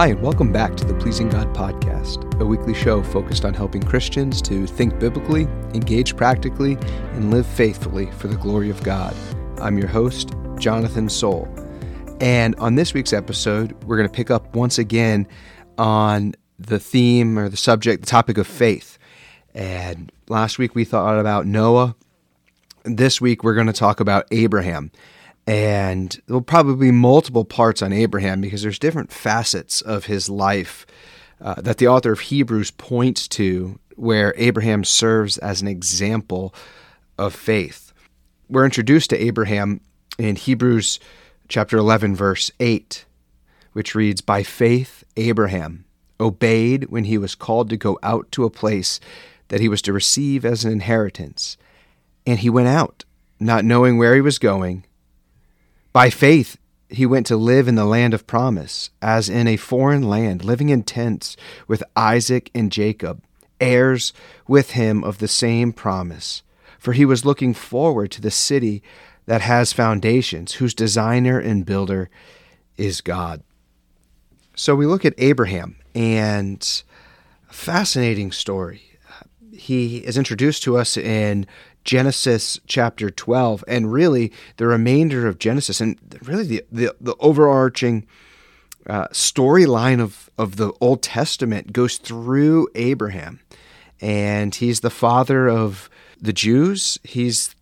Hi, and welcome back to the Pleasing God Podcast, a weekly show focused on helping Christians to think biblically, engage practically, and live faithfully for the glory of God. I'm your host, Jonathan Soul. And on this week's episode, we're going to pick up once again on the theme or the subject, the topic of faith. And last week we thought about Noah. This week we're going to talk about Abraham. And there'll probably be multiple parts on Abraham because there's different facets of his life uh, that the author of Hebrews points to where Abraham serves as an example of faith. We're introduced to Abraham in Hebrews chapter 11, verse 8, which reads By faith, Abraham obeyed when he was called to go out to a place that he was to receive as an inheritance. And he went out, not knowing where he was going by faith, he went to live in the land of promise, as in a foreign land, living in tents with Isaac and Jacob, heirs with him of the same promise. For he was looking forward to the city that has foundations, whose designer and builder is God. So we look at Abraham, and a fascinating story. He is introduced to us in Genesis chapter 12 and really the remainder of Genesis and really the, the, the overarching uh, storyline of, of the Old Testament goes through Abraham. And he's the father of the Jews. He's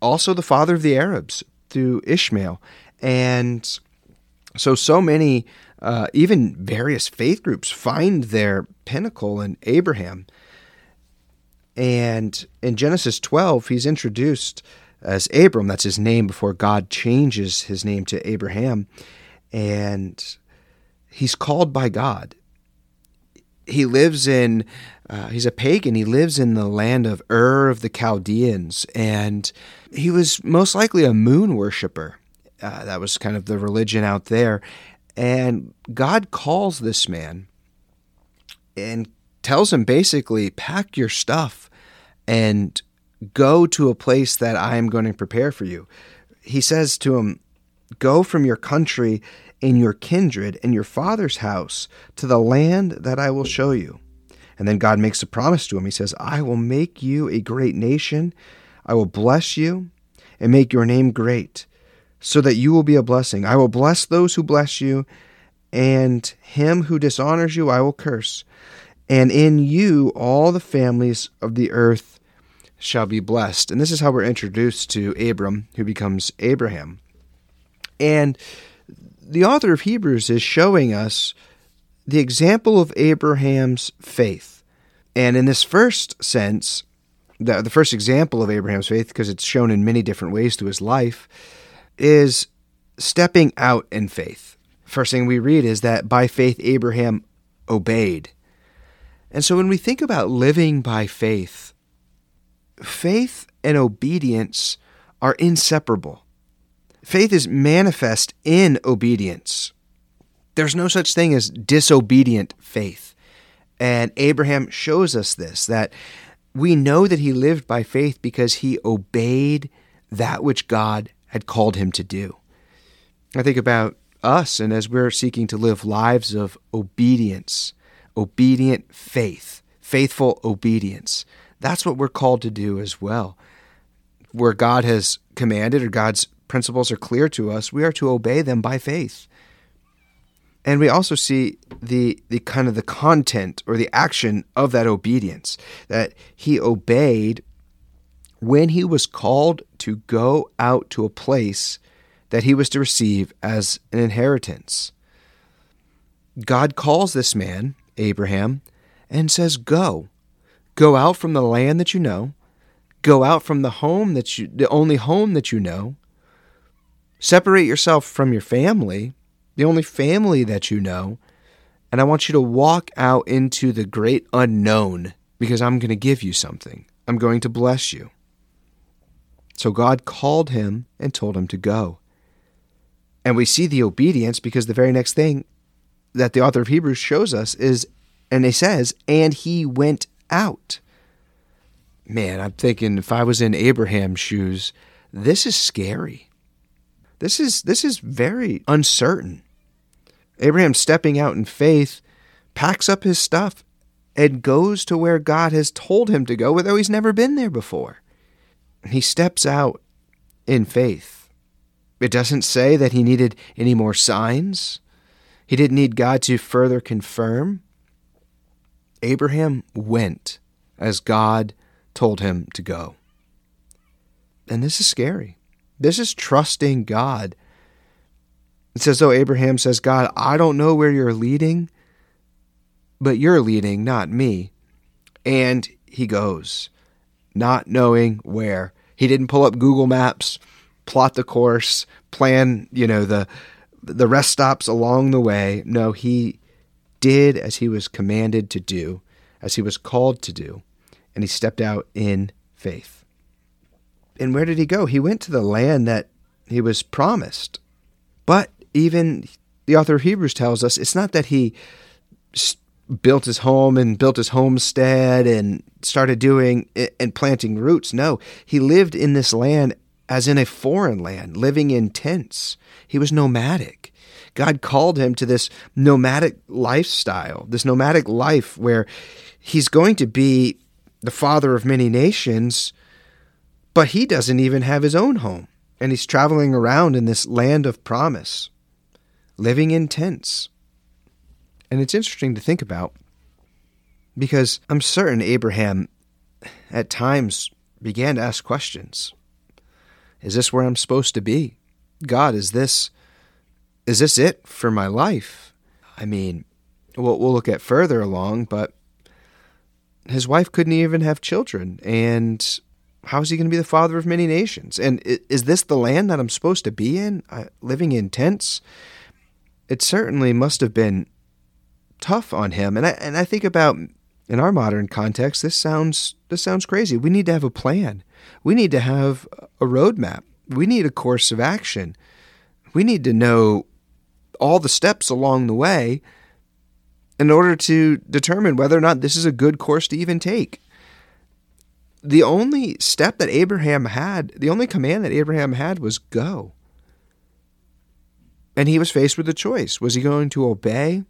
also the father of the Arabs through Ishmael. And so, so many, uh, even various faith groups, find their pinnacle in Abraham. And in Genesis 12, he's introduced as Abram. That's his name before God changes his name to Abraham. And he's called by God. He lives in, uh, he's a pagan. He lives in the land of Ur of the Chaldeans. And he was most likely a moon worshiper. Uh, that was kind of the religion out there. And God calls this man and tells him basically, pack your stuff and go to a place that I am going to prepare for you. He says to him, Go from your country and your kindred and your father's house to the land that I will show you. And then God makes a promise to him. He says, I will make you a great nation. I will bless you and make your name great, so that you will be a blessing. I will bless those who bless you, and him who dishonors you I will curse and in you all the families of the earth shall be blessed. And this is how we're introduced to Abram, who becomes Abraham. And the author of Hebrews is showing us the example of Abraham's faith. And in this first sense, the, the first example of Abraham's faith, because it's shown in many different ways through his life, is stepping out in faith. First thing we read is that by faith Abraham obeyed. And so when we think about living by faith, faith and obedience are inseparable. Faith is manifest in obedience. There's no such thing as disobedient faith. And Abraham shows us this that we know that he lived by faith because he obeyed that which God had called him to do. I think about us, and as we're seeking to live lives of obedience, obedient faith, faithful obedience. That's what we're called to do as well. Where God has commanded or God's principles are clear to us, we are to obey them by faith. And we also see the the kind of the content or the action of that obedience that he obeyed when he was called to go out to a place that he was to receive as an inheritance. God calls this man Abraham, and says, Go. Go out from the land that you know. Go out from the home that you, the only home that you know. Separate yourself from your family, the only family that you know. And I want you to walk out into the great unknown because I'm going to give you something. I'm going to bless you. So God called him and told him to go. And we see the obedience because the very next thing that the author of Hebrews shows us is, and he says, and he went out. Man, I'm thinking if I was in Abraham's shoes, this is scary. This is this is very uncertain. Abraham, stepping out in faith, packs up his stuff and goes to where God has told him to go, though he's never been there before. He steps out in faith. It doesn't say that he needed any more signs. He didn't need God to further confirm. Abraham went as God told him to go. And this is scary. This is trusting God. It's as though Abraham says, God, I don't know where you're leading, but you're leading, not me. And he goes, not knowing where. He didn't pull up Google Maps, plot the course, plan, you know, the the rest stops along the way. No, he did as he was commanded to do, as he was called to do, and he stepped out in faith. And where did he go? He went to the land that he was promised. But even the author of Hebrews tells us it's not that he built his home and built his homestead and started doing eh, and planting roots. No, he lived in this land as in a foreign land, living in tents. He was nomadic. God called him to this nomadic lifestyle, this nomadic life where he's going to be the father of many nations, but he doesn't even have his own home. And he's traveling around in this land of promise, living in tents. And it's interesting to think about because I'm certain Abraham at times began to ask questions. Is this where I'm supposed to be? God, is this is this it for my life? I mean, we'll, we'll look at further along, but his wife couldn't even have children, and how is he going to be the father of many nations? And is this the land that I'm supposed to be in, living in tents? It certainly must have been tough on him, and I and I think about in our modern context, this sounds this sounds crazy. We need to have a plan. We need to have a roadmap. We need a course of action. We need to know all the steps along the way in order to determine whether or not this is a good course to even take. The only step that Abraham had, the only command that Abraham had was go. And he was faced with a choice. Was he going to obey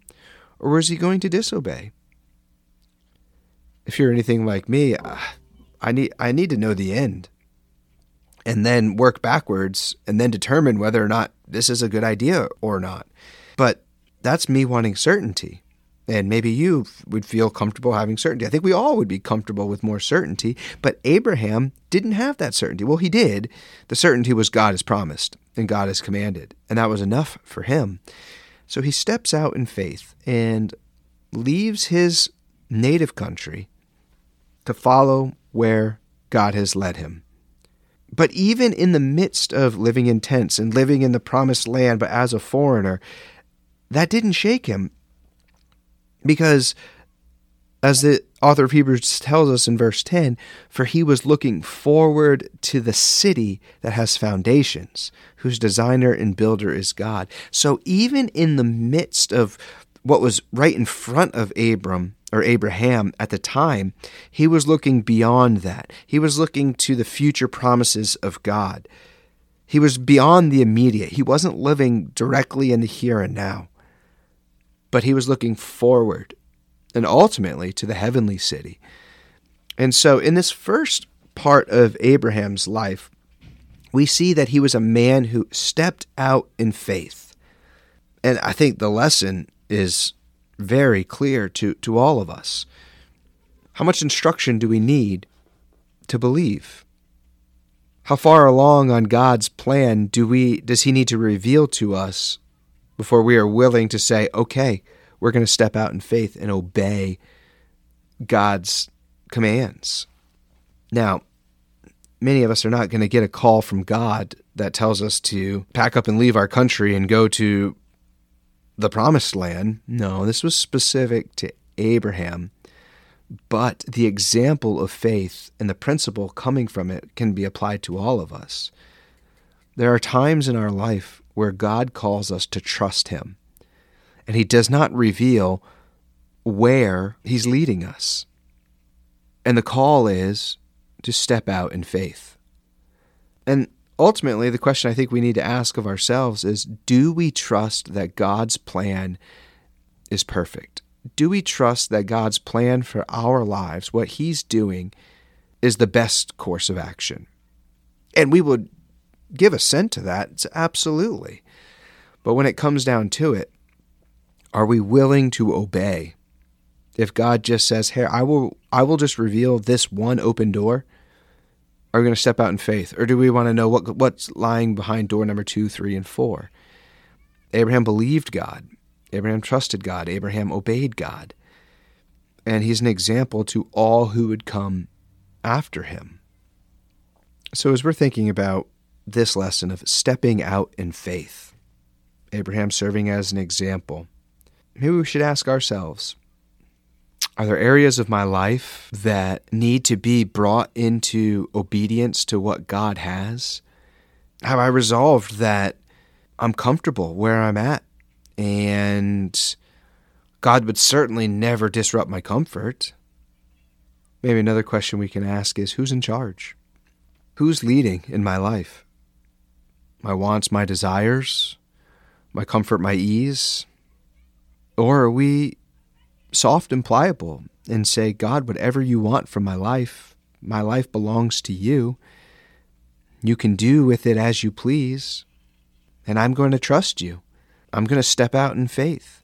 or was he going to disobey? If you're anything like me, uh, I need I need to know the end and then work backwards and then determine whether or not this is a good idea or not. But that's me wanting certainty. And maybe you would feel comfortable having certainty. I think we all would be comfortable with more certainty, but Abraham didn't have that certainty. Well, he did. The certainty was God has promised and God has commanded, and that was enough for him. So he steps out in faith and leaves his native country to follow where God has led him. But even in the midst of living in tents and living in the promised land, but as a foreigner, that didn't shake him. Because, as the author of Hebrews tells us in verse 10, for he was looking forward to the city that has foundations, whose designer and builder is God. So, even in the midst of what was right in front of Abram, or Abraham at the time, he was looking beyond that. He was looking to the future promises of God. He was beyond the immediate. He wasn't living directly in the here and now, but he was looking forward and ultimately to the heavenly city. And so, in this first part of Abraham's life, we see that he was a man who stepped out in faith. And I think the lesson is very clear to, to all of us. How much instruction do we need to believe? How far along on God's plan do we does he need to reveal to us before we are willing to say, "Okay, we're going to step out in faith and obey God's commands." Now, many of us are not going to get a call from God that tells us to pack up and leave our country and go to the promised land. No, this was specific to Abraham. But the example of faith and the principle coming from it can be applied to all of us. There are times in our life where God calls us to trust Him, and He does not reveal where He's leading us. And the call is to step out in faith. And ultimately, the question I think we need to ask of ourselves is do we trust that God's plan is perfect? Do we trust that God's plan for our lives, what He's doing, is the best course of action? And we would give assent to that, it's absolutely. But when it comes down to it, are we willing to obey? If God just says, "Hey, I will I will just reveal this one open door," are we going to step out in faith, or do we want to know what what's lying behind door number 2, 3, and 4? Abraham believed God. Abraham trusted God. Abraham obeyed God. And he's an example to all who would come after him. So, as we're thinking about this lesson of stepping out in faith, Abraham serving as an example, maybe we should ask ourselves are there areas of my life that need to be brought into obedience to what God has? Have I resolved that I'm comfortable where I'm at and God would certainly never disrupt my comfort. Maybe another question we can ask is who's in charge? Who's leading in my life? My wants, my desires, my comfort, my ease? Or are we soft and pliable and say, God, whatever you want from my life, my life belongs to you. You can do with it as you please, and I'm going to trust you. I'm going to step out in faith.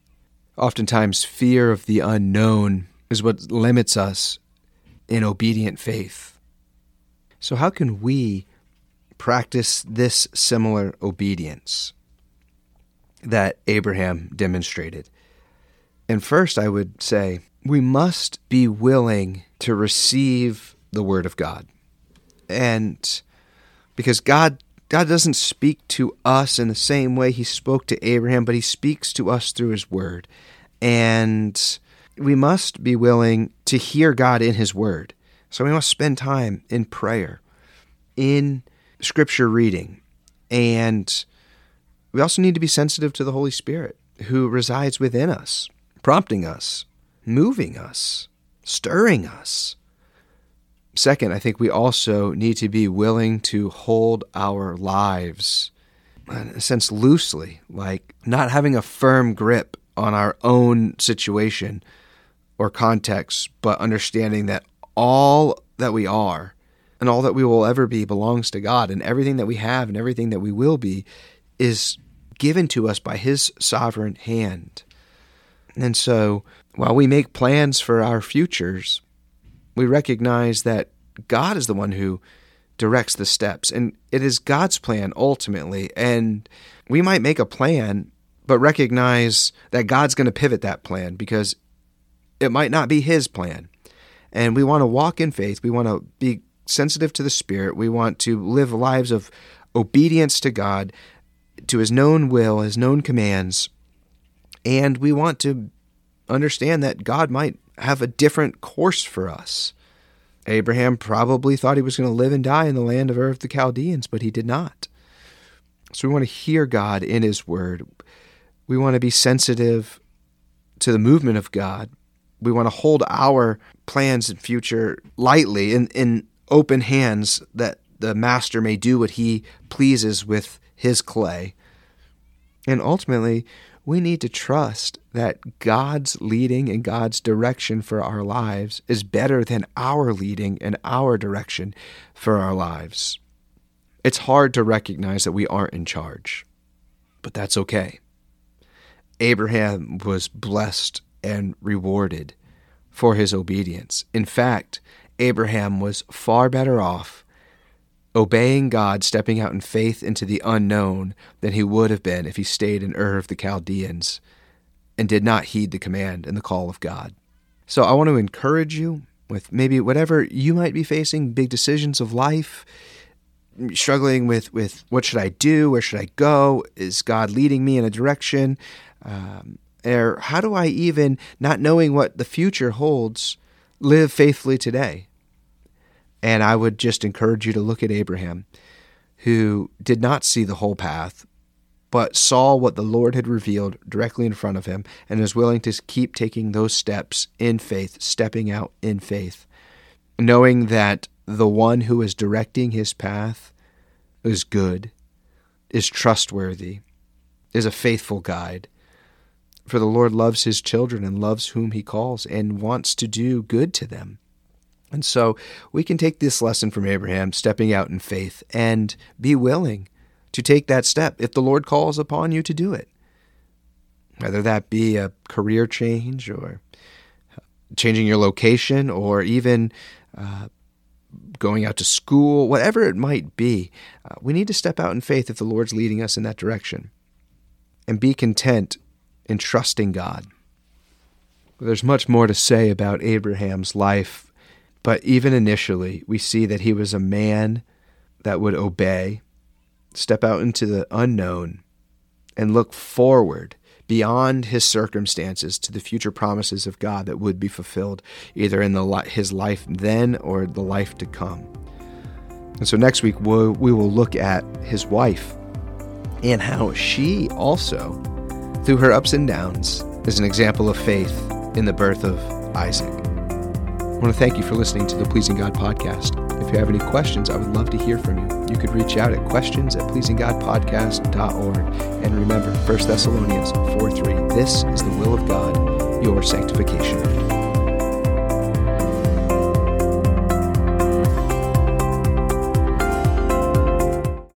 Oftentimes, fear of the unknown is what limits us in obedient faith. So, how can we practice this similar obedience that Abraham demonstrated? And first, I would say we must be willing to receive the Word of God. And because God God doesn't speak to us in the same way he spoke to Abraham, but he speaks to us through his word. And we must be willing to hear God in his word. So we must spend time in prayer, in scripture reading, and we also need to be sensitive to the Holy Spirit who resides within us, prompting us, moving us, stirring us. Second, I think we also need to be willing to hold our lives, in a sense, loosely, like not having a firm grip on our own situation or context, but understanding that all that we are and all that we will ever be belongs to God, and everything that we have and everything that we will be is given to us by His sovereign hand. And so, while we make plans for our futures, we recognize that God is the one who directs the steps and it is God's plan ultimately. And we might make a plan, but recognize that God's going to pivot that plan because it might not be His plan. And we want to walk in faith. We want to be sensitive to the Spirit. We want to live lives of obedience to God, to His known will, His known commands. And we want to understand that God might have a different course for us. Abraham probably thought he was going to live and die in the land of Ur of the Chaldeans, but he did not. So we want to hear God in His Word. We want to be sensitive to the movement of God. We want to hold our plans and future lightly in, in open hands that the Master may do what He pleases with His clay. And ultimately, we need to trust that God's leading and God's direction for our lives is better than our leading and our direction for our lives. It's hard to recognize that we aren't in charge, but that's okay. Abraham was blessed and rewarded for his obedience. In fact, Abraham was far better off obeying God, stepping out in faith into the unknown than he would have been if he stayed in Ur of the Chaldeans and did not heed the command and the call of God. So I want to encourage you with maybe whatever you might be facing, big decisions of life, struggling with, with what should I do? Where should I go? Is God leading me in a direction? Um, or how do I even, not knowing what the future holds, live faithfully today? And I would just encourage you to look at Abraham, who did not see the whole path, but saw what the Lord had revealed directly in front of him and is willing to keep taking those steps in faith, stepping out in faith, knowing that the one who is directing his path is good, is trustworthy, is a faithful guide. For the Lord loves his children and loves whom he calls and wants to do good to them. And so we can take this lesson from Abraham, stepping out in faith, and be willing to take that step if the Lord calls upon you to do it. Whether that be a career change or changing your location or even uh, going out to school, whatever it might be, uh, we need to step out in faith if the Lord's leading us in that direction and be content in trusting God. There's much more to say about Abraham's life, but even initially, we see that he was a man that would obey, step out into the unknown, and look forward beyond his circumstances to the future promises of God that would be fulfilled either in the his life then or the life to come. And so next week we'll, we will look at his wife and how she also, through her ups and downs, is an example of faith in the birth of Isaac. I want to thank you for listening to the Pleasing God podcast. If you have any questions, I would love to hear from you. You could reach out at questions at pleasinggodpodcast.org. And remember, 1 Thessalonians 4 3, this is the will of God, your sanctification.